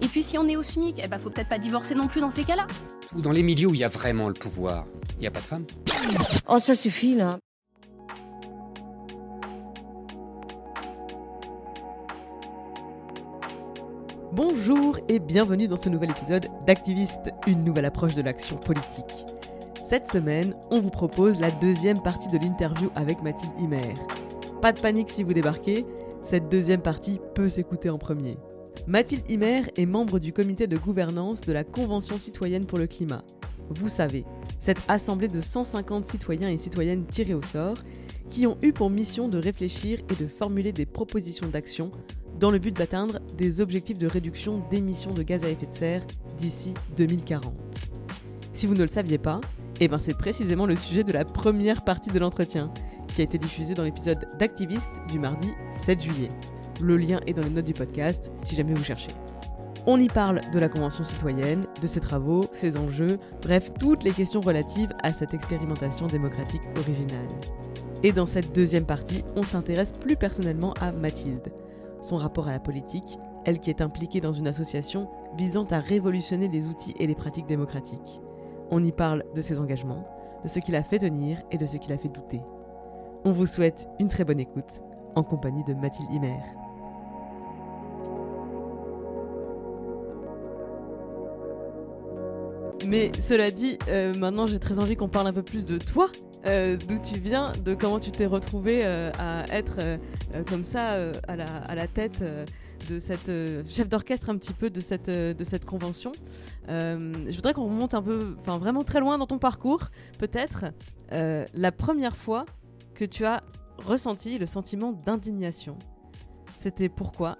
Et puis si on est au SMIC, eh ben faut peut-être pas divorcer non plus dans ces cas-là. Dans les milieux où il y a vraiment le pouvoir, il n'y a pas de femmes. Oh ça suffit là. Bonjour et bienvenue dans ce nouvel épisode d'Activiste, une nouvelle approche de l'action politique. Cette semaine, on vous propose la deuxième partie de l'interview avec Mathilde Himer. Pas de panique si vous débarquez, cette deuxième partie peut s'écouter en premier. Mathilde Himer est membre du comité de gouvernance de la Convention citoyenne pour le climat. Vous savez, cette assemblée de 150 citoyens et citoyennes tirés au sort qui ont eu pour mission de réfléchir et de formuler des propositions d'action dans le but d'atteindre des objectifs de réduction d'émissions de gaz à effet de serre d'ici 2040. Si vous ne le saviez pas, eh ben c'est précisément le sujet de la première partie de l'entretien, qui a été diffusé dans l'épisode d'Activiste du mardi 7 juillet. Le lien est dans les notes du podcast si jamais vous cherchez. On y parle de la Convention citoyenne, de ses travaux, ses enjeux, bref, toutes les questions relatives à cette expérimentation démocratique originale. Et dans cette deuxième partie, on s'intéresse plus personnellement à Mathilde, son rapport à la politique, elle qui est impliquée dans une association visant à révolutionner les outils et les pratiques démocratiques. On y parle de ses engagements, de ce qui l'a fait tenir et de ce qui l'a fait douter. On vous souhaite une très bonne écoute en compagnie de Mathilde Himer. Mais cela dit, euh, maintenant j'ai très envie qu'on parle un peu plus de toi, euh, d'où tu viens, de comment tu t'es retrouvé euh, à être comme ça à la, à, la, tête de cette chef d'orchestre un petit peu de cette, de cette convention. je voudrais qu'on remonte un peu, enfin vraiment très loin dans ton parcours, peut-être la première fois que tu as ressenti le sentiment d'indignation. C'était pourquoi?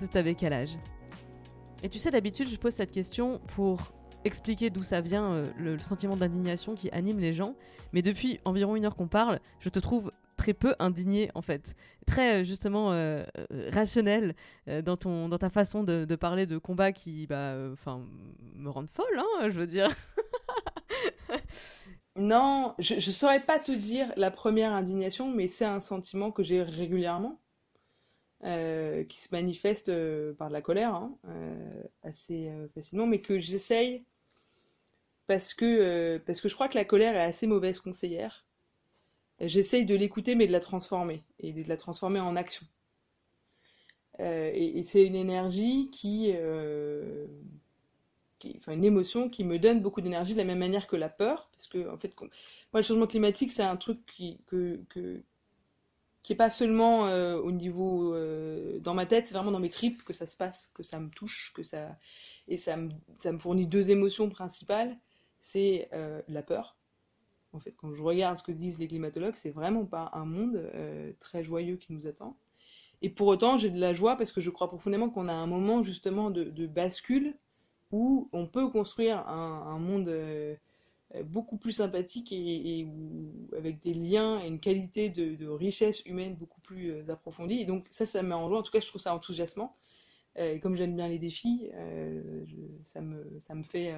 C'était avec quel âge? Et tu sais, d'habitude, je pose cette question pour expliquer d'où ça vient, euh, le, sentiment d'indignation qui anime les gens. Mais depuis environ une heure qu'on parle, je te trouve très peu indigné en fait. Très euh, justement euh, rationnel euh, dans, ton, dans ta façon de, parler de combats qui bah, me rendent folle, hein, je veux dire. non, je ne saurais pas te dire la première indignation, mais c'est un sentiment que j'ai régulièrement. Qui se manifeste par de la colère hein, assez facilement, mais que j'essaye parce que, parce que je crois que la colère est assez mauvaise conseillère. J'essaye de l'écouter, mais de la transformer, et de la transformer en action. et, et c'est une énergie qui, qui, enfin une émotion qui me donne beaucoup d'énergie de la même manière que la peur, parce que en fait, moi le changement climatique c'est un truc qui, qui est pas seulement euh, au niveau euh, dans ma tête, c'est vraiment dans mes tripes que ça se passe, que ça me touche, que ça et ça me, ça me fournit deux émotions principales, c'est euh, la peur. En fait, quand je regarde ce que disent les climatologues, c'est vraiment pas un monde euh, très joyeux qui nous attend. Et pour autant, j'ai de la joie parce que je crois profondément qu'on a un moment justement de, bascule où on peut construire un, monde euh, beaucoup plus sympathique et, avec des liens et une qualité de, richesse humaine beaucoup plus approfondie. Et donc ça, ça me met en joie. En tout cas, je trouve ça enthousiasmant. Et comme j'aime bien les défis, ça, me, ça me fait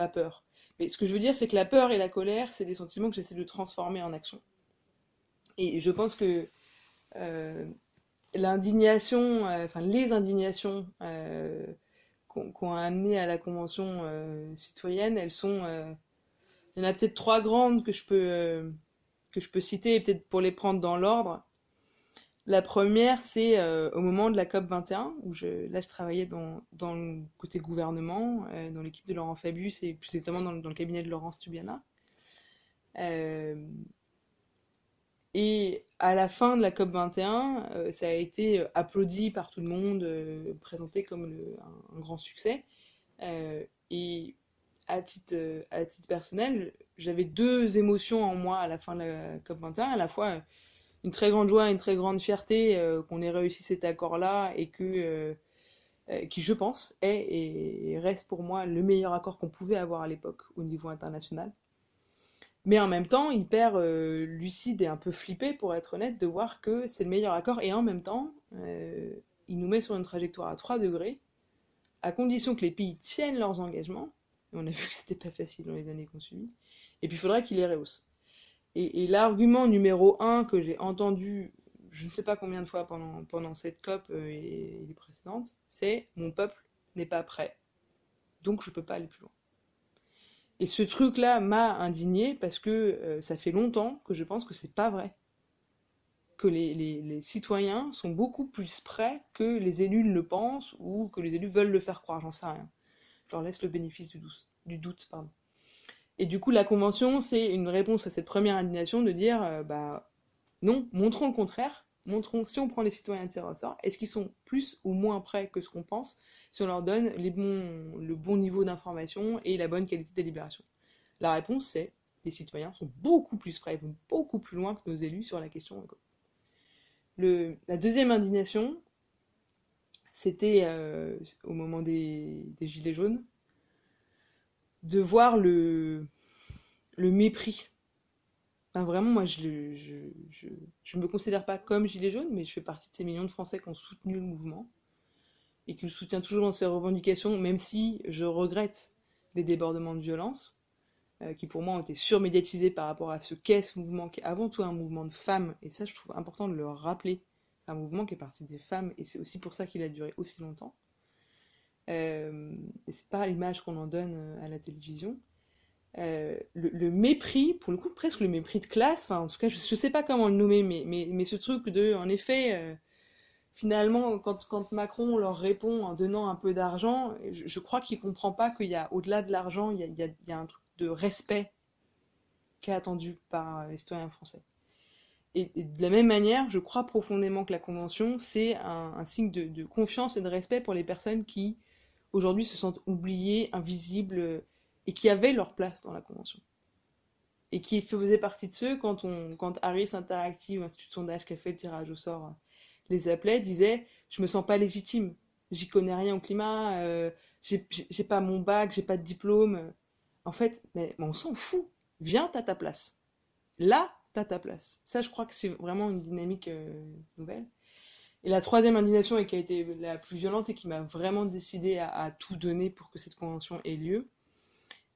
pas peur. Mais ce que je veux dire, c'est que la peur et la colère, c'est des sentiments que j'essaie de transformer en action. Et je pense que euh, l'indignation, enfin les indignations qu'on qu a amenées à la Convention citoyenne, elles sont il y en a peut-être trois grandes que je peux, euh, que je peux citer, peut-être pour les prendre dans l'ordre. La première, c'est euh, au moment de la COP 21, où là je travaillais dans, le côté gouvernement, euh, dans l'équipe de Laurent Fabius et plus exactement dans, le cabinet de Laurence Tubiana. Euh, et à la fin de la COP 21, ça a été applaudi par tout le monde, présenté comme un, grand succès. et à titre, à titre personnel, j'avais deux émotions en moi à la fin de la COP 21, à la fois une très grande joie, une très grande fierté euh, qu'on ait réussi cet accord-là et que, euh, euh, qui, je pense, est et reste pour moi le meilleur accord qu'on pouvait avoir à l'époque au niveau international. Mais en même temps, hyper lucide et un peu flippé, pour être honnête, de voir que c'est le meilleur accord et en même temps, il nous met sur une trajectoire à 3 degrés, à condition que les pays tiennent leurs engagements. on a vu que c'était pas facile dans les années qu'on suivit. Et puis il faudrait qu'il les rehausse. Et, l'argument numéro un que j'ai entendu, je ne sais pas combien de fois pendant, pendant cette COP euh, et, les précédentes, c'est mon peuple n'est pas prêt. Donc je ne peux pas aller plus loin. Et ce truc-là m'a indigné parce que euh, ça fait longtemps que je pense que c'est pas vrai. Que les, les, citoyens sont beaucoup plus prêts que les élus le pensent ou que les élus veulent le faire croire, j'en sais rien. Je leur laisse le bénéfice du, doute, du doute. Pardon. Et du coup, la convention, c'est une réponse à cette première indignation de dire, euh, bah non, montrons le contraire. Montrons, si on prend les citoyens de au sort, est-ce qu'ils sont plus ou moins prêts que ce qu'on pense si on leur donne le bon niveau d'information et la bonne qualité de délibération? La réponse, c'est les citoyens sont beaucoup plus prêts, ils vont beaucoup plus loin que nos élus sur la question. La deuxième indignation, c'était euh, au moment des Gilets jaunes, de voir le, mépris. Vraiment, moi, je ne me considère pas comme gilet jaune, mais je fais partie de ces millions de Français qui ont soutenu le mouvement et qui le soutiennent toujours dans ses revendications, même si je regrette les débordements de violence, euh, qui pour moi ont été surmédiatisés par rapport à ce qu'est ce mouvement, qui est avant tout un mouvement de femmes, et ça, je trouve important de le rappeler. C'est un mouvement qui est parti des femmes, et c'est aussi pour ça qu'il a duré aussi longtemps. Euh, et c'est pas l'image qu'on en donne euh, à la télévision. Euh, le, mépris, pour le coup, presque le mépris de classe, enfin, en tout cas, je, je sais pas comment le nommer, mais, ce truc de, en effet, euh, finalement, quand, Macron leur répond en donnant un peu d'argent, je, crois qu'il comprend pas qu'il y a, au-delà de l'argent, il, y a, un truc de respect qui est attendu par les citoyens français. Et, de la même manière, je crois profondément que la Convention, c'est un, signe de, confiance et de respect pour les personnes qui aujourd'hui se sentent oubliés, invisibles, et qui avaient leur place dans la Convention. Et qui faisaient partie de ceux, quand, on, quand Harris Interactive, Institut de sondage qui a fait le tirage au sort, les appelait, disait Je me sens pas légitime, j'y connais rien au climat, euh, j'ai pas mon bac, j'ai pas de diplôme. En fait, mais, on s'en fout, viens, t'as ta place. Là, t'as ta place. Ça, je crois que c'est vraiment une dynamique euh, nouvelle. Et la troisième indignation, et qui a été la plus violente et qui m'a vraiment décidé à, tout donner pour que cette convention ait lieu,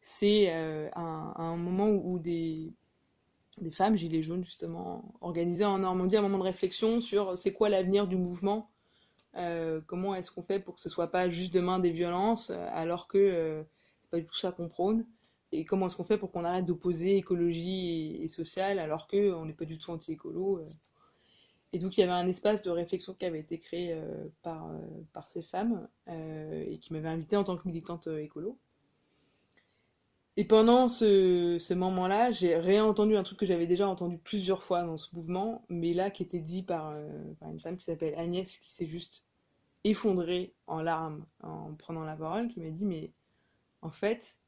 c'est euh, un, moment où, des, femmes, gilets jaunes justement, organisaient en Normandie un moment de réflexion sur c'est quoi l'avenir du mouvement, euh, comment est-ce qu'on fait pour que ce soit pas juste demain des violences, alors que euh, c'est pas du tout ça qu'on prône, et comment est-ce qu'on fait pour qu'on arrête d'opposer écologie et, sociale alors qu'on n'est pas du tout anti-écolo. Euh. Et donc il y avait un espace de réflexion qui avait été créé euh, par, euh, par ces femmes euh, et qui m'avait invité en tant que militante écolo. Et pendant ce, moment-là, j'ai réentendu un truc que j'avais déjà entendu plusieurs fois dans ce mouvement, mais là qui était dit par, une femme qui s'appelle Agnès, qui s'est juste effondrée en larmes en prenant la parole, qui m'a dit mais en fait,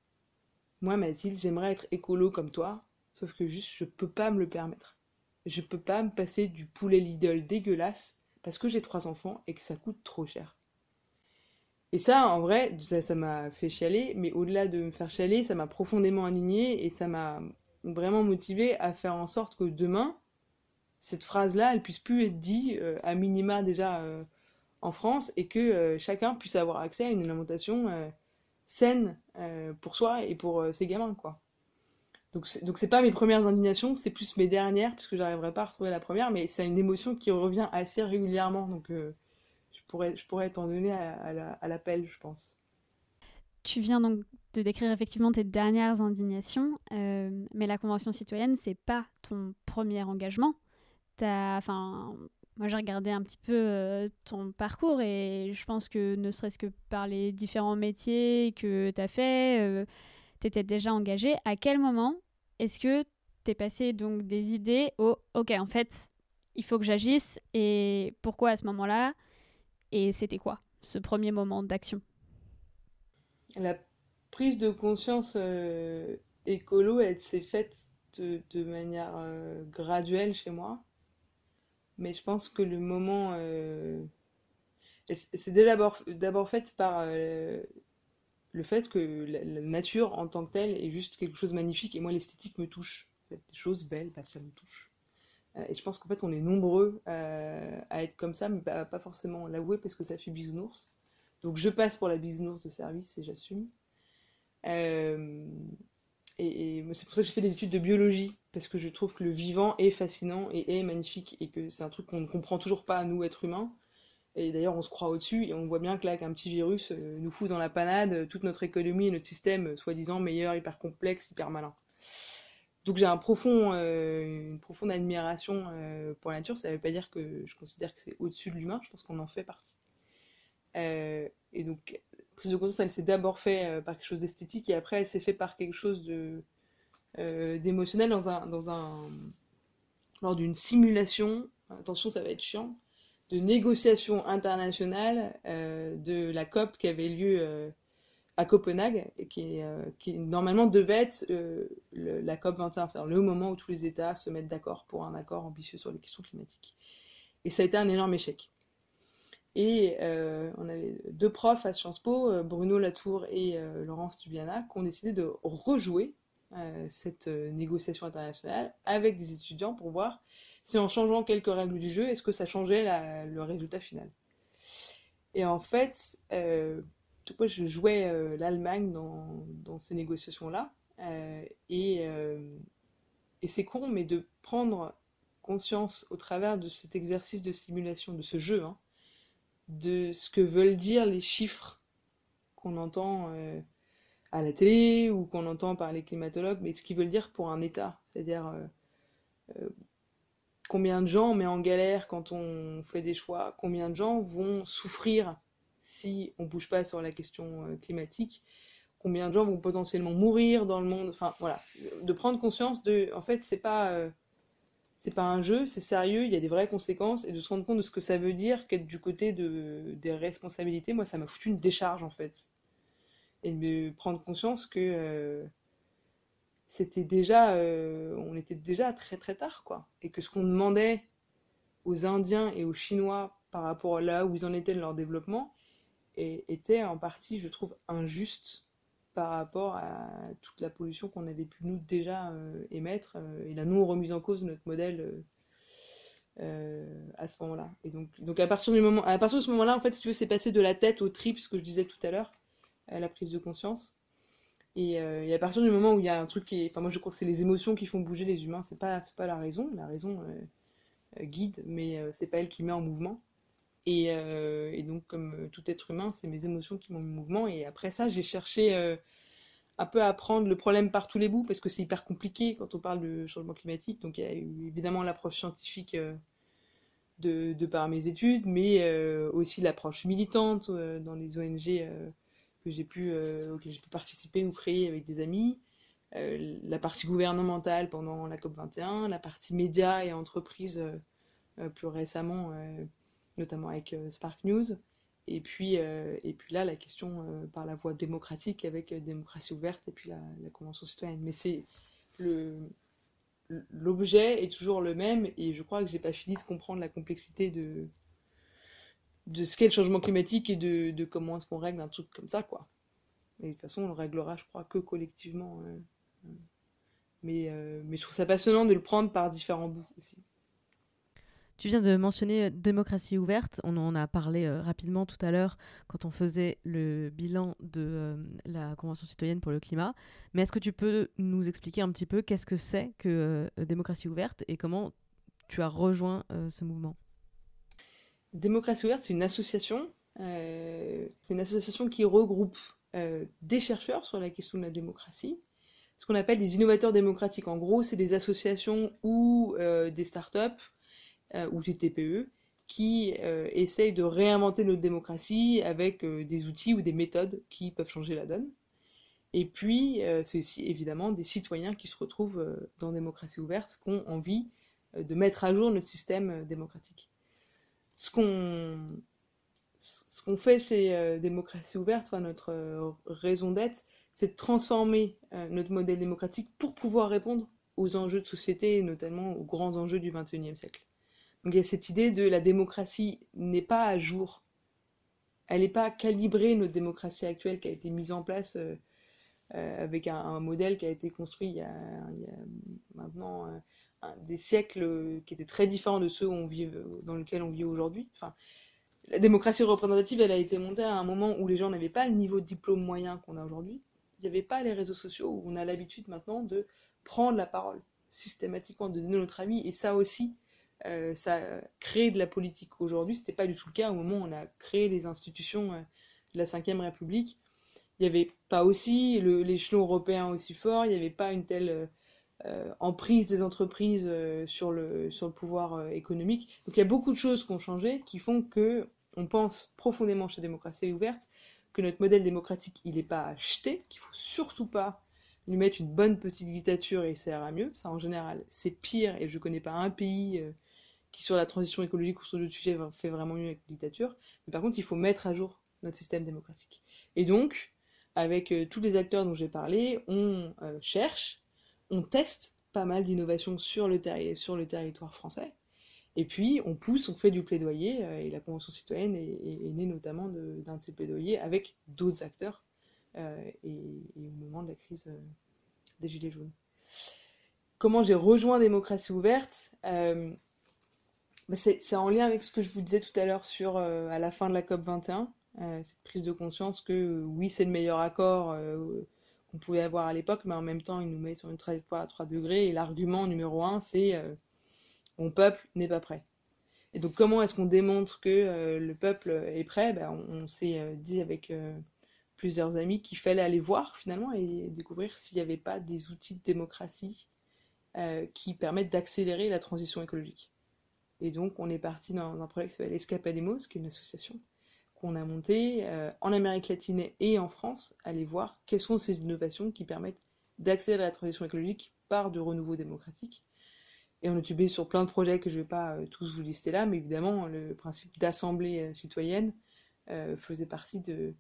moi Mathilde, j'aimerais être écolo comme toi, sauf que juste je peux pas me le permettre je peux pas me passer du poulet Lidl dégueulasse parce que j'ai trois enfants et que ça coûte trop cher. Et ça, en vrai, ça m'a fait chialer, mais au-delà de me faire chialer, ça m'a profondément indigné et ça m'a vraiment motivé à faire en sorte que demain, cette phrase-là, elle puisse plus être dite euh, à minima déjà euh, en France et que euh, chacun puisse avoir accès à une alimentation saine pour soi et pour ses gamins, quoi. Donc c'est, donc c'est pas mes premières indignations, c'est plus mes dernières, puisque j'arriverai pas à retrouver la première, mais c'est une émotion qui revient assez régulièrement, donc euh, je, pourrais, je pourrais t'en donner à, à, la, à l'appel, je pense. Tu viens donc de décrire effectivement tes dernières indignations, euh, mais la Convention citoyenne, c'est pas ton premier engagement. Enfin, moi j'ai regardé un petit peu ton parcours et je pense que ne serait-ce que par les différents métiers que tu as fait, tu étais déjà engagé. À quel moment est-ce que tu es passé donc des idées au OK, en fait, il faut que j'agisse et pourquoi à ce moment-là Et c'était quoi ce premier moment d'action? La prise de conscience écolo, elle s'est faite de, manière euh, graduelle chez moi. Mais je pense que le moment. Euh, c'est d'abord, d'abord fait par euh, le fait que la, nature en tant que telle est juste quelque chose de magnifique et moi l'esthétique me touche. des choses belles, bah, ça me touche. et je pense qu'en fait on est nombreux à être comme ça, mais pas, forcément l'avouer parce que ça fait bisounours. Donc je passe pour la bisounours de service et j'assume. Et, c'est pour ça que j'ai fait des études de biologie, parce que je trouve que le vivant est fascinant et est magnifique, et que c'est un truc qu'on ne comprend toujours pas, nous, êtres humains. Et d'ailleurs, on se croit au-dessus, et on voit bien que là, qu'un petit virus euh, nous fout dans la panade euh, toute notre économie et notre système, euh, soi-disant meilleur, hyper complexe, hyper malin. Donc j'ai un profond, une profonde admiration pour la nature. Ça ne veut pas dire que je considère que c'est au-dessus de l'humain, je pense qu'on en fait partie. et donc prise de conscience, elle s'est d'abord fait euh, par quelque chose d'esthétique et après elle s'est fait par quelque chose d'émotionnel dans un, dans un lors d'une simulation. Attention, ça va être chiant. De négociation internationale euh, de la COP qui avait lieu à Copenhague et qui, qui normalement devait être la COP 21, c'est-à-dire le moment où tous les États se mettent d'accord pour un accord ambitieux sur les questions climatiques. Et ça a été un énorme échec. Et euh, on avait deux profs à Sciences Po, euh, Bruno Latour et euh, Laurence Tubiana, qui ont décidé de rejouer cette négociation internationale avec des étudiants pour voir si en changeant quelques règles du jeu, est-ce que ça changeait le résultat final? Et en fait, quoi, je jouais l'Allemagne dans, ces négociations-là. et, et c'est con, mais de prendre conscience au travers de cet exercice de simulation, de ce jeu, hein, de ce que veulent dire les chiffres qu'on entend euh, à la télé ou qu'on entend par les climatologues, mais ce qu'ils veulent dire pour un État. C'est-à-dire euh, euh, combien de gens on met en galère quand on fait des choix, combien de gens vont souffrir si on ne bouge pas sur la question climatique, combien de gens vont potentiellement mourir dans le monde. Enfin voilà, de prendre conscience de, en fait, c'est pas c'est pas un jeu, c'est sérieux, il y a des vraies conséquences, et de se rendre compte de ce que ça veut dire qu'être du côté de, des responsabilités, moi ça m'a foutu une décharge en fait. Et de prendre conscience que euh, c'était déjà, euh, on était déjà très très tard quoi, et que ce qu'on demandait aux Indiens et aux Chinois par rapport à là où ils en étaient de leur développement était en partie, je trouve, injuste par rapport à toute la pollution qu'on avait pu nous déjà euh, émettre euh, et la non remise en cause notre modèle euh, à ce moment-là. Et donc, donc à partir du moment, à partir de ce moment-là, en fait, si tu veux, c'est passé de la tête au trip, ce que je disais tout à l'heure, à la prise de conscience. Et, à partir du moment où il y a un truc qui est, enfin moi je crois que c'est les émotions qui font bouger les humains, c'est pas pas la raison, la raison guide, mais c'est pas elle qui met en mouvement. Euh, et, donc, comme euh, tout être humain, c'est mes émotions qui m'ont mis en mouvement. Et après ça, j'ai cherché euh, un peu à prendre le problème par tous les bouts, parce que c'est hyper compliqué quand on parle de changement climatique. Donc, il y a eu évidemment l'approche scientifique de, par mes études, mais aussi l'approche militante dans les ONG que j'ai pu, j'ai pu participer ou créer avec des amis. la partie gouvernementale pendant la COP21, la partie médias et entreprises plus récemment notamment avec euh, Spark News. Et puis, euh, et puis là, la question euh, par la voie démocratique avec démocratie ouverte et puis la, Convention citoyenne. Mais c'est le, l'objet est toujours le même et je crois que j'ai pas fini de comprendre la complexité de, de ce qu'est le changement climatique et de, comment est-ce qu'on règle un truc comme ça, quoi. Et de toute façon, on le réglera, je crois, que collectivement. mais, mais je trouve ça passionnant de le prendre par différents bouts aussi. Tu viens de mentionner euh, démocratie ouverte. On en a parlé euh, rapidement tout à l'heure quand on faisait le bilan de euh, la Convention citoyenne pour le climat. Mais est-ce que tu peux nous expliquer un petit peu qu'est-ce que c'est que démocratie ouverte et comment tu as rejoint ce mouvement? Démocratie ouverte, c'est une association. c'est une association qui regroupe des chercheurs sur la question de la démocratie, ce qu'on appelle des innovateurs démocratiques. En gros, c'est des associations ou des startups euh, ou des TPE qui euh, essaye de réinventer notre démocratie avec euh, des outils ou des méthodes qui peuvent changer la donne. Et puis, euh, c'est aussi évidemment des citoyens qui se retrouvent euh, dans démocratie ouverte, qui ont envie euh, de mettre à jour notre système euh, démocratique. Ce qu'on ce qu'on fait chez euh, Démocratie ouverte, notre euh, raison d'être, c'est de transformer euh, notre modèle démocratique pour pouvoir répondre aux enjeux de société, notamment aux grands enjeux du XXIe siècle. Donc il y a cette idée de la démocratie n'est pas à jour, elle n'est pas calibrée, notre démocratie actuelle qui a été mise en place avec un, modèle qui a été construit il y a, maintenant des siècles euh, qui étaient très différents de ceux vit, dans lesquels on vit aujourd'hui. Enfin, la démocratie représentative, elle a été montée à un moment où les gens n'avaient pas le niveau de diplôme moyen qu'on a aujourd'hui. Il n'y avait pas les réseaux sociaux où on a l'habitude maintenant de prendre la parole systématiquement, de donner notre avis. Et ça aussi, euh, ça crée de la politique. Aujourd'hui, ce n'était pas du tout le cas au moment où on a créé les institutions euh, de la Ve République. Il n'y avait pas aussi l'échelon européen aussi fort, il n'y avait pas une telle euh, euh, emprise des entreprises euh, sur le, pouvoir euh, économique. Donc il y a beaucoup de choses qui ont changé qui font que on pense profondément chez Démocratie ouverte que notre modèle démocratique il n'est pas acheté, qu'il faut surtout pas lui mettre une bonne petite dictature et ça ira mieux. Ça en général c'est pire et je connais pas un pays euh, qui sur la transition écologique ou sur d'autres sujets fait vraiment mieux avec la dictature. Mais par contre il faut mettre à jour notre système démocratique. Et donc avec euh, tous les acteurs dont j'ai parlé, on euh, cherche, on teste pas mal d'innovations sur, sur le territoire français. Et puis, on pousse, on fait du plaidoyer, euh, et la Convention citoyenne est, née notamment d'un de, ces plaidoyers avec d'autres acteurs, euh, et, au moment de la crise euh, des Gilets jaunes. Comment j'ai rejoint Démocratie ouverte bah, c'est en lien avec ce que je vous disais tout à l'heure sur à la fin de la COP 21, euh, cette prise de conscience que oui, c'est le meilleur accord qu'on pouvait avoir à l'époque, mais en même temps, il nous met sur une trajectoire à 3 degrés. Et l'argument numéro un, c'est euh, mon peuple n'est pas prêt. Et donc, comment est-ce qu'on démontre que euh, le peuple est prêt? Ben, On, s'est euh, dit avec plusieurs amis qu'il fallait aller voir finalement et découvrir s'il n'y avait pas des outils de démocratie qui permettent d'accélérer la transition écologique. Et donc, on est parti dans un projet qui s'appelle Escapademos, qui est une association qu'on a montée euh, en Amérique latine et en France, aller voir quelles sont ces innovations qui permettent d'accélérer la transition écologique par de renouveau démocratique. Et on est tubé sur plein de projets que je ne vais pas euh, tous vous lister là, mais évidemment, le principe d'assemblée euh, citoyenne faisait partie de,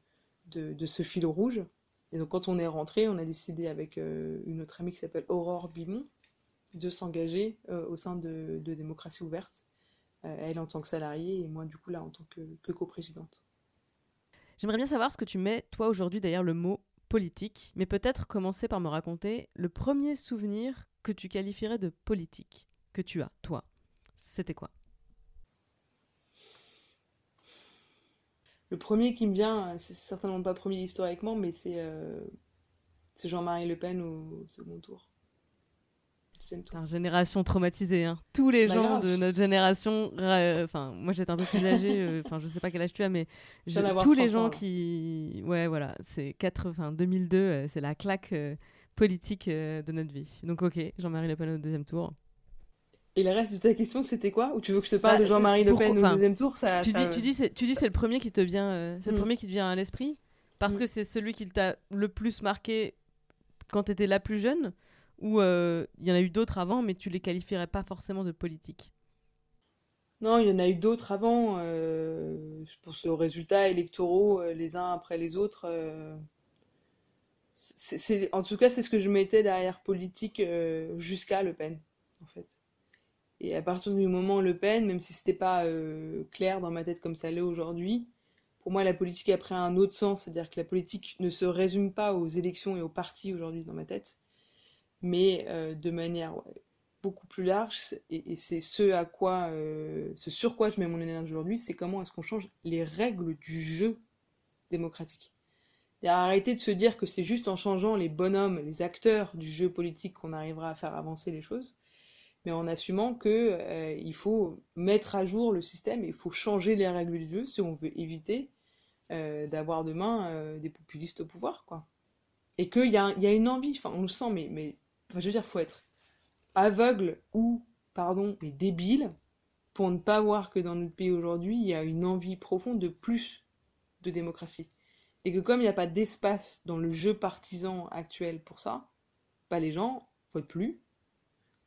ce fil rouge. Et donc, quand on est rentré, on a décidé avec une autre amie qui s'appelle Aurore Bimon de s'engager au sein de, Démocratie ouverte, elle en tant que salariée et moi, du coup, là, en tant que coprésidente. J'aimerais bien savoir ce que tu mets, toi, aujourd'hui, derrière le mot politique, mais peut-être commencer par me raconter le premier souvenir que tu qualifierais de politique, que tu as, toi. C'était quoi? Le premier qui me vient, c'est certainement pas premier historiquement, mais c'est euh, c'est Jean-Marie Le Pen au second tour. Putain, génération traumatisée, hein. Tous les Bah, gens grave. de notre génération, euh, enfin, moi j'étais un peu plus âgée, euh, enfin, je sais pas quel âge tu as, mais je- tous les 30 gens ans, qui. Ouais, voilà, c'est 80, 2002, euh, c'est la claque euh, politique euh, de notre vie. Donc, ok, Jean-Marie Le Pen au deuxième tour. Et le reste de ta question, c'était quoi? Ou tu veux que je te parle Bah, de Jean-Marie Le Pen au deuxième tour? Ça, tu, ça- dis, tu dis, c'est, tu dis c'est le premier qui te vient, euh, c'est le Mm. premier qui te vient à l'esprit? Parce Mm. que c'est celui qui t'a le plus marqué quand tu étais la plus jeune? Ou euh, il y en a eu d'autres avant mais tu les qualifierais pas forcément de politique. Non, il y en a eu d'autres avant. euh, pense aux résultats électoraux, euh, les uns après les autres. en tout cas, c'est ce que je mettais derrière politique jusqu'à Le Pen, en fait. Et à partir du moment Le Pen, même si c'était pas clair dans ma tête comme ça l'est aujourd'hui, pour moi, la politique a pris un autre sens. C'est-à-dire que la politique ne se résume pas aux élections et aux partis aujourd'hui dans ma tête, mais euh, de manière beaucoup plus large. Et, c'est ce à quoi, euh, ce sur quoi je mets mon énergie aujourd'hui, c'est comment est-ce qu'on change les règles du jeu démocratique. Et de se dire que c'est juste en changeant les bonhommes, les acteurs du jeu politique qu'on arrivera à faire avancer les choses, mais en assumant que euh, faut mettre à jour le système et il faut changer les règles du jeu si on veut éviter d'avoir demain des populistes au pouvoir, quoi. Et qu'il y, y a une envie, enfin on le sent, mais je veux dire, faut être aveugle ou, pardon, mais débile pour ne pas voir que dans notre pays aujourd'hui, il y a une envie profonde de plus de démocratie. Et que comme il n'y a pas d'espace dans le jeu partisan actuel pour ça, bah, les gens votent plus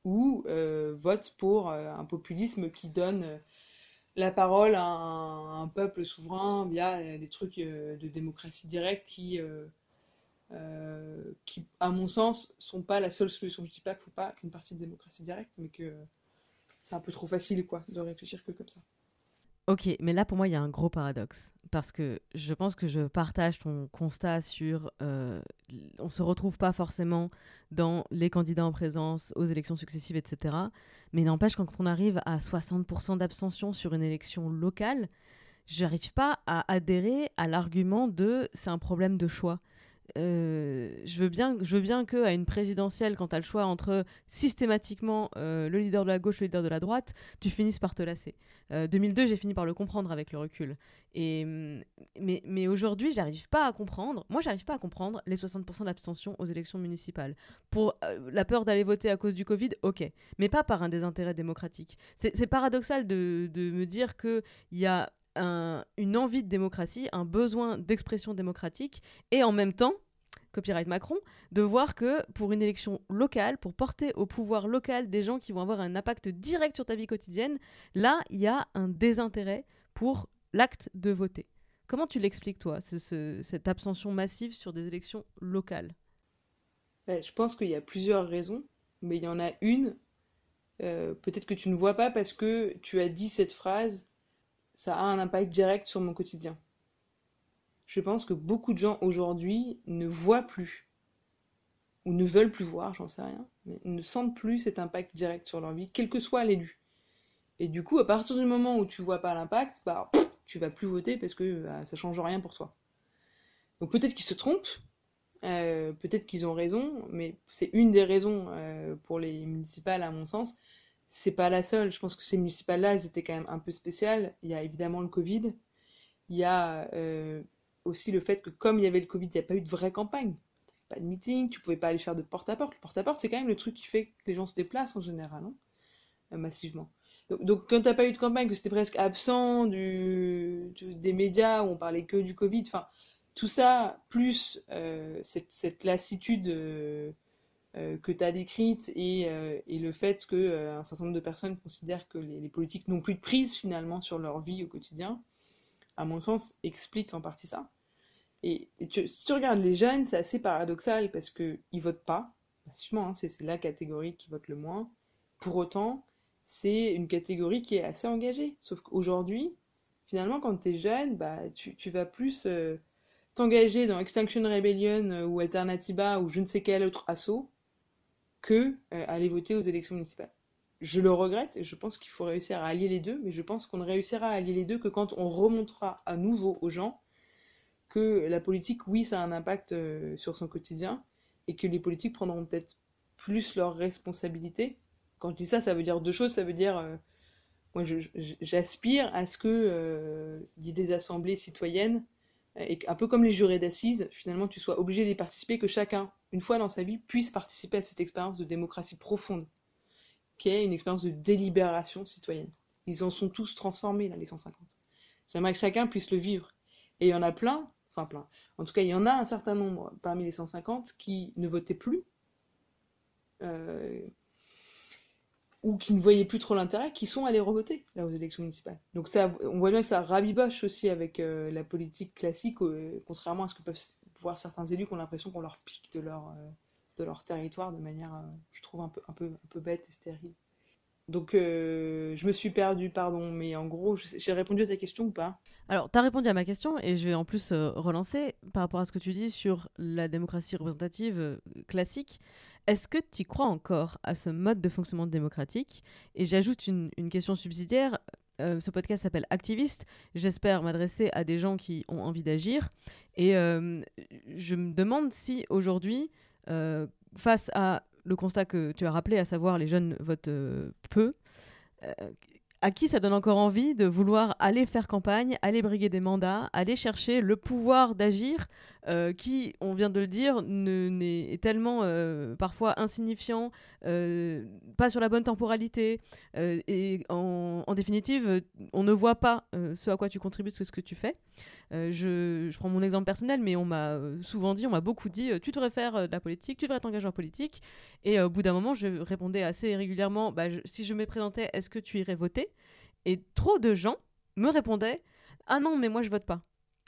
ou euh, votent pour euh, un populisme qui donne euh, la parole à un, peuple souverain via des trucs de démocratie directe qui, qui, à mon sens, sont pas la seule solution. Je dis pas qu'il faut pas une partie de démocratie directe, mais que c'est un peu trop facile quoi, de réfléchir que comme ça. Ok, mais là pour moi il y a un gros paradoxe parce que je pense que je partage ton constat sur euh, on se retrouve pas forcément dans les candidats en présence aux élections successives, etc. Mais n'empêche quand on arrive à 60% d'abstention sur une élection locale, j'arrive pas à adhérer à l'argument de c'est un problème de choix. Euh, je veux bien, je veux bien que à une présidentielle, quand tu as le choix entre systématiquement euh, le leader de la gauche, le leader de la droite, tu finisses par te lasser. 2002, euh, j'ai fini par le comprendre avec le recul. Et mm, mais, mais aujourd'hui, j'arrive pas à comprendre. Moi, j'arrive pas à comprendre les 60% d'abstention aux élections municipales. Pour la peur d'aller voter à cause du Covid, ok, mais pas par un désintérêt démocratique. C'est paradoxal de, de me dire que il y a une envie de démocratie, un besoin d'expression démocratique, et en même temps, copyright Macron, de voir que pour une élection locale, pour porter au pouvoir local des gens qui vont avoir un impact direct sur ta vie quotidienne, là, il y a un désintérêt pour l'acte de voter. Comment tu l'expliques, toi, cette abstention massive sur des élections locales? Ben, Je pense qu'il y a plusieurs raisons, mais il y en a une, euh, peut-être que tu ne vois pas parce que tu as dit cette phrase ça a un impact direct sur mon quotidien. Je pense que beaucoup de gens aujourd'hui ne voient plus, ou ne veulent plus voir, j'en sais rien, mais ne sentent plus cet impact direct sur leur vie, quel que soit l'élu. Et du coup, à partir du moment où tu vois pas l'impact, bah, tu vas plus voter parce que bah, ça change rien pour toi. Donc peut-être qu'ils se trompent, euh, peut-être qu'ils ont raison, mais c'est une des raisons euh, pour les municipales, à mon sens, c'est pas la seule. Je pense que ces municipales-là, elles étaient quand même un peu spéciales. Il y a évidemment le Covid. Il y a euh, aussi le fait que comme il y avait le Covid, il n'y a pas eu de vraie campagne. Pas de meeting, tu pouvais pas aller faire de porte-à-porte. Le porte-à-porte, c'est quand même le truc qui fait que les gens se déplacent en général, hein, euh, massivement. Donc, donc quand t'as pas eu de campagne, que c'était presque absent du, des médias où on parlait que du Covid, enfin, tout ça, plus euh, cette, cette, lassitude euh, que tu as décrite et, euh, et, le fait que euh, certain nombre de personnes considèrent que les, politiques n'ont plus de prise finalement sur leur vie au quotidien, à mon sens, explique en partie ça. Et, si tu regardes les jeunes, c'est assez paradoxal parce qu'ils votent pas, massivement, hein, c'est la catégorie qui vote le moins. Pour autant, c'est une catégorie qui est assez engagée. Sauf qu'aujourd'hui, finalement, quand tu es jeune, bah, tu vas plus t'engager dans Extinction Rebellion ou Alternativa ou je ne sais quel autre assaut que euh, aller voter aux élections municipales. Je le regrette et je pense qu'il faut réussir à allier les deux, mais je pense qu'on ne réussira à allier les deux que quand on remontera à nouveau aux gens que la politique, oui, ça a un impact euh, sur son quotidien et que les politiques prendront peut-être plus leurs responsabilités. Quand je dis ça, ça veut dire deux choses. Ça veut dire, euh, moi, j'aspire à ce qu'il y ait des assemblées citoyennes et un peu comme les jurés d'assises, finalement, tu sois obligé d'y participer, que chacun une fois dans sa vie, puisse participer à cette expérience de démocratie profonde, qui est une expérience de délibération citoyenne. Ils en sont tous transformés, les 150. J'aimerais que chacun puisse le vivre. Et il y en a plein, enfin plein, en tout cas, il y en a un certain nombre parmi les 150 qui ne votaient plus, euh, ou qui ne voyaient plus trop l'intérêt, qui sont allés revoter là aux élections municipales. Donc ça, on voit bien que ça rabiboche aussi avec euh, la politique classique, euh, contrairement à ce que peuvent voir certains élus qui ont l'impression qu'on leur pique de leur, euh, de leur territoire de manière, euh, je trouve, un peu, un, peu, un peu bête et stérile. Donc, euh, je me suis perdue, pardon, mais en gros, j'ai répondu à ta question ou pas? Alors, tu as répondu à ma question et je vais en plus relancer par rapport à ce que tu dis sur la démocratie représentative classique. Est-ce que tu crois encore à ce mode de fonctionnement démocratique? Et j'ajoute une, une, question subsidiaire. Euh, ce podcast s'appelle Activiste. J'espère m'adresser à des gens qui ont envie d'agir. Et euh, je me demande si aujourd'hui, euh, face à le constat que tu as rappelé, à savoir les jeunes votent peu, à qui ça donne encore envie de vouloir aller faire campagne, aller briguer des mandats, aller chercher le pouvoir d'agir, euh, qui, on vient de le dire, ne, est tellement euh, parfois insignifiant, euh, pas sur la bonne temporalité, et en, définitive, on ne voit pas ce à quoi tu contribues, ce que tu fais. Je, prends mon exemple personnel, mais on m'a souvent dit, on m'a beaucoup dit, tu devrais faire de la politique, tu devrais t'engager en politique, et au bout d'un moment, je répondais assez régulièrement, bah, si je me présentais, est-ce que tu irais voter? Et trop de gens me répondaient, ah non, mais moi je vote pas.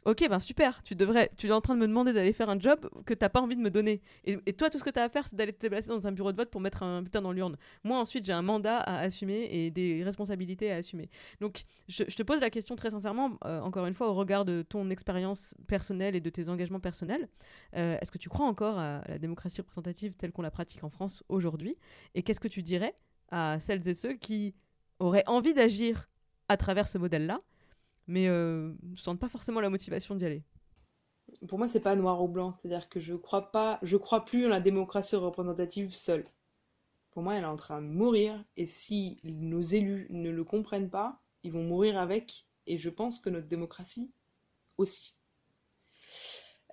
Ok, ben super, tu devrais, tu es en train de me demander d'aller faire un job que t'as pas envie de me donner. Et, toi, tout ce que tu as à faire, c'est d'aller te déplacer dans un bureau de vote pour mettre un putain dans l'urne. Moi, ensuite, j'ai un mandat à assumer et des responsabilités à assumer. Donc, je, te pose la question très sincèrement, euh, encore une fois, au regard de ton expérience personnelle et de tes engagements personnels. Euh, est-ce que tu crois encore à la démocratie représentative telle qu'on la pratique en France aujourd'hui? Et qu'est-ce que tu dirais à celles et ceux qui auraient envie d'agir à travers ce modèle-là mais euh, ne sentent pas forcément la motivation d'y aller. Pour moi, c'est pas noir ou blanc, c'est-à-dire que je crois pas, je crois plus en la démocratie représentative seule. Pour moi, elle est en train de mourir, et si nos élus ne le comprennent pas, ils vont mourir avec, et je pense que notre démocratie aussi.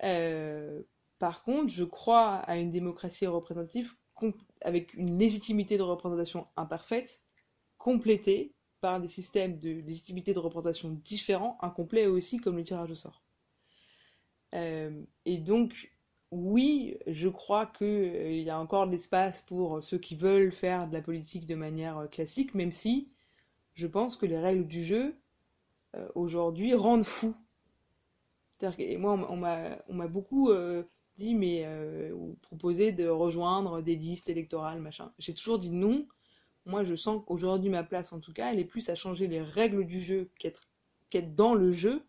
Euh, par contre, je crois à une démocratie représentative avec une légitimité de représentation imparfaite, complétée par des systèmes de légitimité de représentation différents, incomplets aussi, comme le tirage au sort. Euh, et donc, oui, je crois qu'il euh, y a encore de l'espace pour ceux qui veulent faire de la politique de manière euh, classique, même si je pense que les règles du jeu, aujourd'hui, rendent fou. Et moi, on, m'a beaucoup dit, mais proposé de rejoindre des listes électorales, machin. J'ai toujours dit non, moi, je sens qu'aujourd'hui, ma place, en tout cas, elle est plus à changer les règles du jeu qu'être dans le jeu,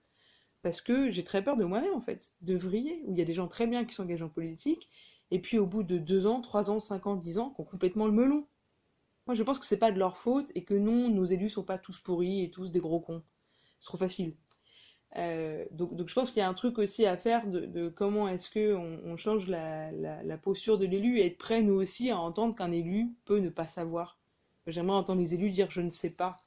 parce que j'ai très peur de moi-même, en fait, de vriller, où il y a des gens très bien qui s'engagent en politique, et puis au bout de deux ans, trois ans, cinq ans, dix ans, qui ont complètement le melon. Moi, je pense que c'est pas de leur faute, et que non, nos élus sont pas tous pourris et tous des gros cons. C'est trop facile. Euh, donc, je pense qu'il y a un truc aussi à faire de, comment est-ce que on, change la, la posture de l'élu et être prêt nous aussi à entendre qu'un élu peut ne pas savoir J'aimerais entendre les élus dire je ne sais pas.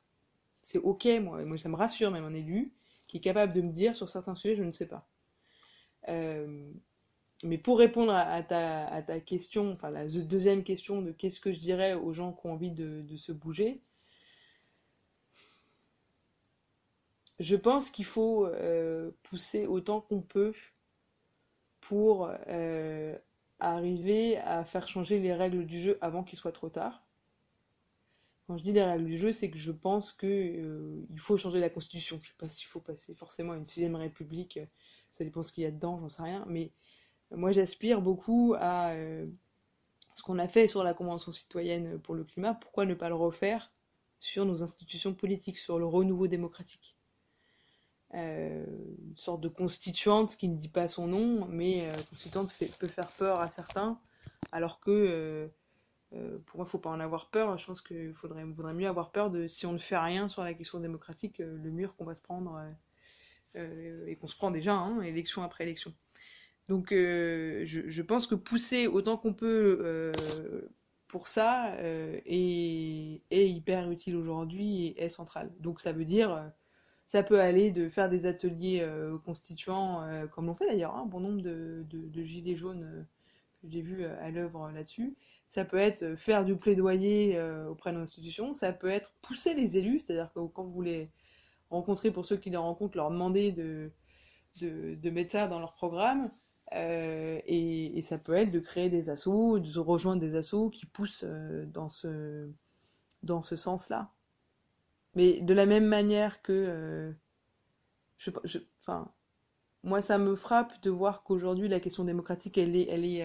C'est ok, moi. Moi, ça me rassure même un élu qui est capable de me dire sur certains sujets je ne sais pas. Euh, mais pour répondre à, ta, question, enfin la deuxième question de qu'est-ce que je dirais aux gens qui ont envie de, se bouger, je pense qu'il faut euh, pousser autant qu'on peut pour euh, arriver à faire changer les règles du jeu avant qu'il soit trop tard. Quand je dis règles du jeu, c'est que je pense qu'il euh, faut changer la constitution. Je ne sais pas s'il faut passer forcément à une sixième république, ça dépend ce qu'il y a dedans, j'en sais rien. Mais moi, j'aspire beaucoup à euh, ce qu'on a fait sur la Convention citoyenne pour le climat. Pourquoi ne pas le refaire sur nos institutions politiques, sur le renouveau démocratique? Euh, Une sorte de constituante qui ne dit pas son nom, mais constituante peut faire peur à certains, alors que euh, pour moi, il ne faut pas en avoir peur. Je pense qu'il faudrait, mieux avoir peur de si on ne fait rien sur la question démocratique, euh, le mur qu'on va se prendre euh, et qu'on se prend déjà, hein, élection après élection. Donc, je, pense que pousser autant qu'on peut pour ça est, hyper utile aujourd'hui et est central. Donc, ça veut dire ça peut aller de faire des ateliers constituants, comme l'ont fait d'ailleurs un bon nombre de, gilets jaunes que j'ai vu à l'œuvre là-dessus, ça peut être euh, faire du plaidoyer euh, auprès de l'institution, ça peut être pousser les élus, c'est-à-dire que quand vous les rencontrez, pour ceux qui les rencontrent, leur demander de, de, mettre ça dans leur programme, euh, et, ça peut être de créer des assos, de rejoindre des assos qui poussent dans ce, dans ce sens-là. Mais de la même manière que... moi, ça me frappe de voir qu'aujourd'hui, la question démocratique, elle est... Elle est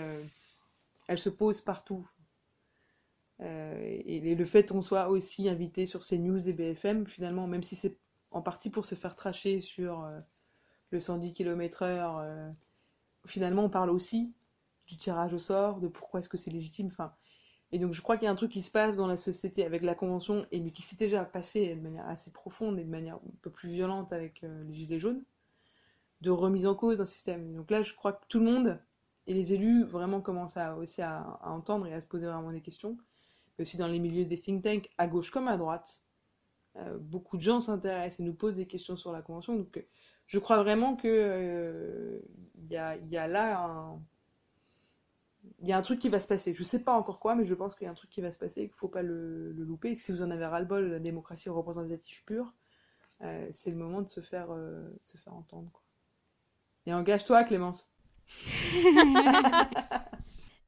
elle se pose partout. Euh, et, le fait qu'on soit aussi invité sur ces news et BFM, finalement, même si c'est en partie pour se faire tracher sur euh, le 110 km/h, euh, finalement, on parle aussi du tirage au sort, de pourquoi est-ce que c'est légitime. Et donc, je crois qu'il y a un truc qui se passe dans la société avec la convention, et mais qui s'est déjà passé de manière assez profonde et de manière un peu plus violente avec les Gilets jaunes, de remise en cause d'un système. Donc là, je crois que tout le monde et les élus vraiment commencent aussi à entendre et à se poser vraiment des questions aussi dans les milieux des think tanks, à gauche comme à droite, beaucoup de gens s'intéressent et nous posent des questions sur la Convention. Donc, je crois vraiment qu'il y, a, y a là un il y a un truc qui va se passer. Je sais pas encore quoi, mais je pense qu'il y a un truc qui va se passer et qu'il faut pas le, louper. Que si vous en avez ras-le-bol, la démocratie représentative pure, euh, c'est le moment de se faire, euh, se faire entendre. Quoi. Et engage-toi, Clémence.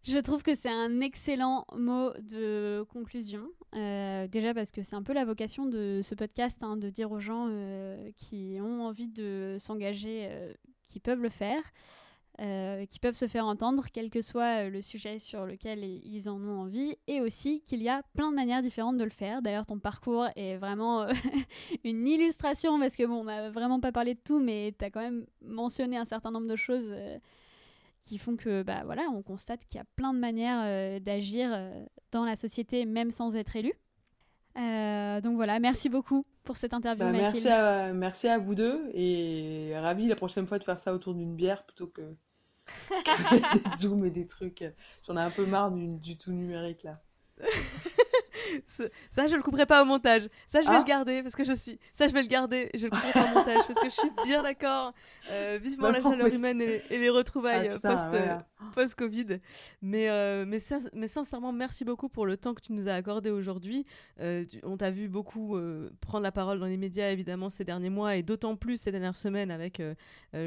Je trouve que c'est un excellent mot de conclusion. Euh, déjà parce que c'est un peu la vocation de ce podcast, hein, de dire aux gens qui ont envie de s'engager, qui peuvent le faire. Euh, qui peuvent se faire entendre, quel que soit euh, le sujet sur lequel ils en ont envie, et aussi qu'il y a plein de manières différentes de le faire. D'ailleurs, ton parcours est vraiment euh, une illustration, parce que bon, on m'a vraiment pas parlé de tout, mais tu as quand même mentionné un certain nombre de choses qui font que, bah voilà, on constate qu'il y a plein de manières d'agir dans la société, même sans être élu. donc voilà, merci beaucoup pour cette interview. Bah, merci, à, merci à vous deux et ravi la prochaine fois de faire ça autour d'une bière plutôt que des zooms et des trucs. J'en ai un peu marre du, du tout numérique là. ça, je le couperai pas au montage. Ça, je vais Ah. le garder parce que je suis. Ça, je vais le garder. Je le couperai pas au montage parce que je suis bien d'accord. Euh, vivement la chaleur humaine et, et les retrouvailles Ah, euh, post, ouais. euh, post-Covid. Mais, euh, mais, sin- mais sincèrement, merci beaucoup pour le temps que tu nous as accordé aujourd'hui. Euh, on t'a vu beaucoup prendre la parole dans les médias, évidemment, ces derniers mois et d'autant plus ces dernières semaines avec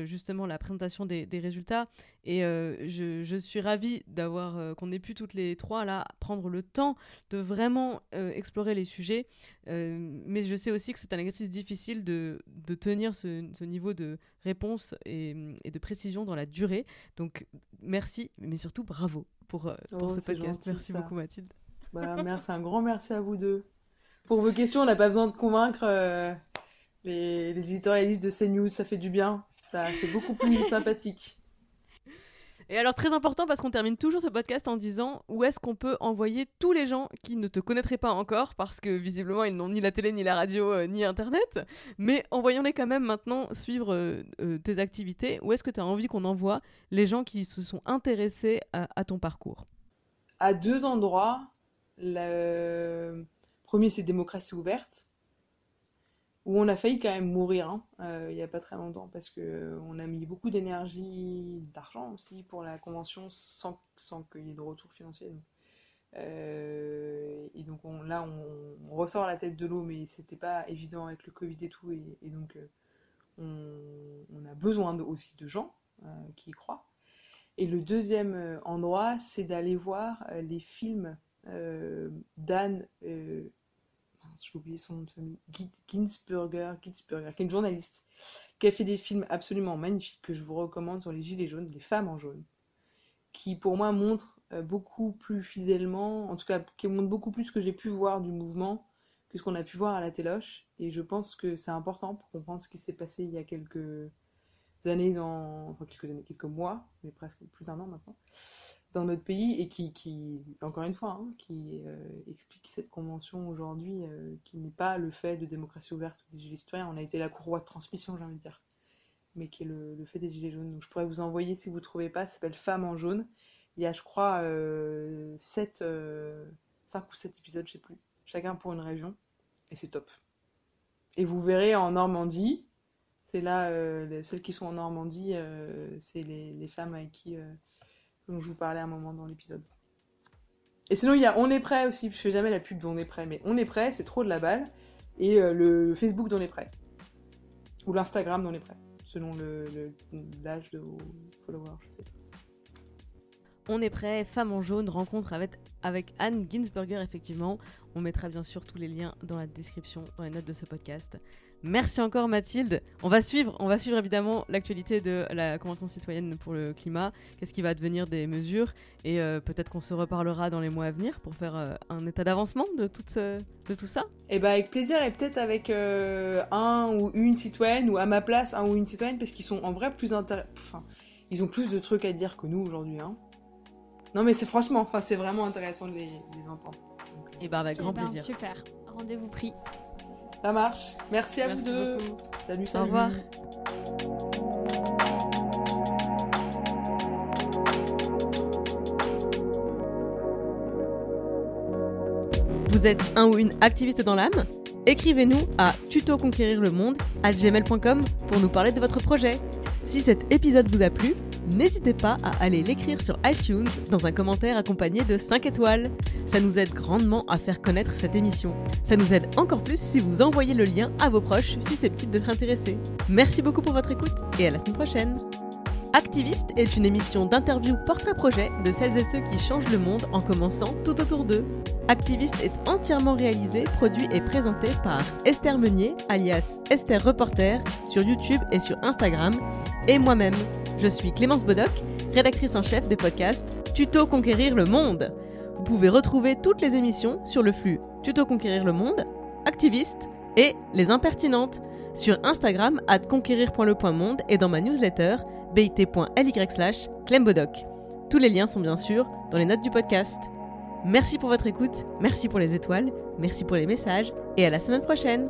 justement la présentation des, des résultats. Et euh, je, je suis ravie d'avoir euh, qu'on ait pu toutes les trois là prendre le temps de vraiment euh, explorer les sujets. Mais je sais aussi que c'est un exercice difficile de, de tenir ce, ce niveau de réponse et, et de précision dans la durée. Donc merci, mais surtout bravo pour, pour Oh, ce podcast. gentil, merci ça. beaucoup Mathilde. Bah, merci, un grand merci à vous deux. Pour vos questions, on n'a pas besoin de convaincre les, les éditorialistes de CNews, ça fait du bien. Ça, c'est beaucoup plus sympathique. Et alors très important parce qu'on termine toujours ce podcast en disant où est-ce qu'on peut envoyer tous les gens qui ne te connaîtraient pas encore parce que visiblement ils n'ont ni la télé ni la radio euh, ni internet. Mais envoyons-les quand même maintenant suivre euh, euh, tes activités. Où est-ce que tu as envie qu'on envoie les gens qui se sont intéressés à, à ton parcours? À deux endroits. Le premier, c'est Démocratie ouverte, où on a failli quand même mourir hein, euh, il n'y a pas très longtemps, parce que euh, on a mis beaucoup d'énergie, d'argent aussi pour la convention sans, sans qu'il y ait de retour financier. Euh, et donc on- là, on, on ressort la tête de l'eau, mais c'était pas évident avec le Covid et tout, et, donc on, a besoin aussi de gens qui y croient. Et le deuxième endroit, c'est d'aller voir les films d'Anne, j'ai oublié son nom de famille, Ginsburger, qui est une journaliste, qui a fait des films absolument magnifiques que je vous recommande sur les Gilets jaunes, les femmes en jaune, qui pour moi montrent euh, beaucoup plus fidèlement, en tout cas qui montrent beaucoup plus ce que j'ai pu voir du mouvement que ce qu'on a pu voir à la téloche. Et je pense que c'est important pour comprendre ce qui s'est passé il y a quelques années, dans, enfin quelques années, quelques mois, mais presque plus d'un an maintenant, dans notre pays et qui, qui encore une fois, hein, qui euh, explique cette convention aujourd'hui, euh, qui n'est pas le fait de démocratie ouverte ou des gilets citoyens, on a été la courroie de transmission, j'ai envie de dire, mais qui est le, fait des gilets jaunes. Donc je pourrais vous envoyer si vous ne trouvez pas, ça s'appelle Femmes en jaune. Il y a, je crois, euh, 7, 5 ou 7 épisodes, je sais plus, chacun pour une région, et c'est top. Et vous verrez en Normandie, c'est là, euh, les- celles qui sont en Normandie, euh, c'est les, femmes avec qui euh, dont je vous parlais un moment dans l'épisode. Et sinon, il y a On est prêt aussi, je fais jamais la pub d'On est prêt, mais On est prêt, c'est trop de la balle, et euh, le Facebook d'On est prêt. Ou l'Instagram d'On est prêt, selon l'âge de vos followers, je sais pas. On est prêt, Femme en jaune, rencontre avec, avec Anne Ginsberger, effectivement. On mettra bien sûr tous les liens dans la description, dans les notes de ce podcast. Merci encore Mathilde. On va suivre, on va suivre évidemment l'actualité de la Convention citoyenne pour le climat, qu'est-ce qui va devenir des mesures, et euh, peut-être qu'on se reparlera dans les mois à venir pour faire euh, un état d'avancement de, tout ce- de tout ça. Et bah avec plaisir et peut-être avec euh, un ou une citoyenne ou à ma place un ou une citoyenne parce qu'ils sont en vrai plus intéressants. Enfin, ils ont plus de trucs à dire que nous aujourd'hui. Hein. Non mais c'est franchement, enfin c'est vraiment intéressant de les, de les entendre. Et bah avec Eh grand ben, plaisir. Super. Rendez-vous pris. Ça marche. Merci à Merci vous deux. beaucoup. Salut, Au salut. revoir. Vous êtes un ou une activiste dans l'âme? Écrivez-nous à tutoconquérirlemonde à gmail.com pour nous parler de votre projet. Si cet épisode vous a plu, n'hésitez pas à aller l'écrire sur iTunes dans un commentaire accompagné de 5 étoiles. Ça nous aide grandement à faire connaître cette émission. Ça nous aide encore plus si vous envoyez le lien à vos proches susceptibles d'être intéressés. Merci beaucoup pour votre écoute et à la semaine prochaine. Activiste est une émission d'interview portrait-projet de celles et ceux qui changent le monde en commençant tout autour d'eux. Activiste est entièrement réalisé, produit et présenté par Esther Meunier, alias Esther Reporter, sur YouTube et sur Instagram, et moi-même. Je suis Clémence Bodoc, rédactrice en chef des podcasts Tuto Conquérir le Monde. Vous pouvez retrouver toutes les émissions sur le flux Tuto Conquérir le Monde, Activiste et Les Impertinentes sur Instagram at conquérir.le.monde et dans ma newsletter bit.ly slash clembodoc. Tous les liens sont bien sûr dans les notes du podcast. Merci pour votre écoute, merci pour les étoiles, merci pour les messages et à la semaine prochaine.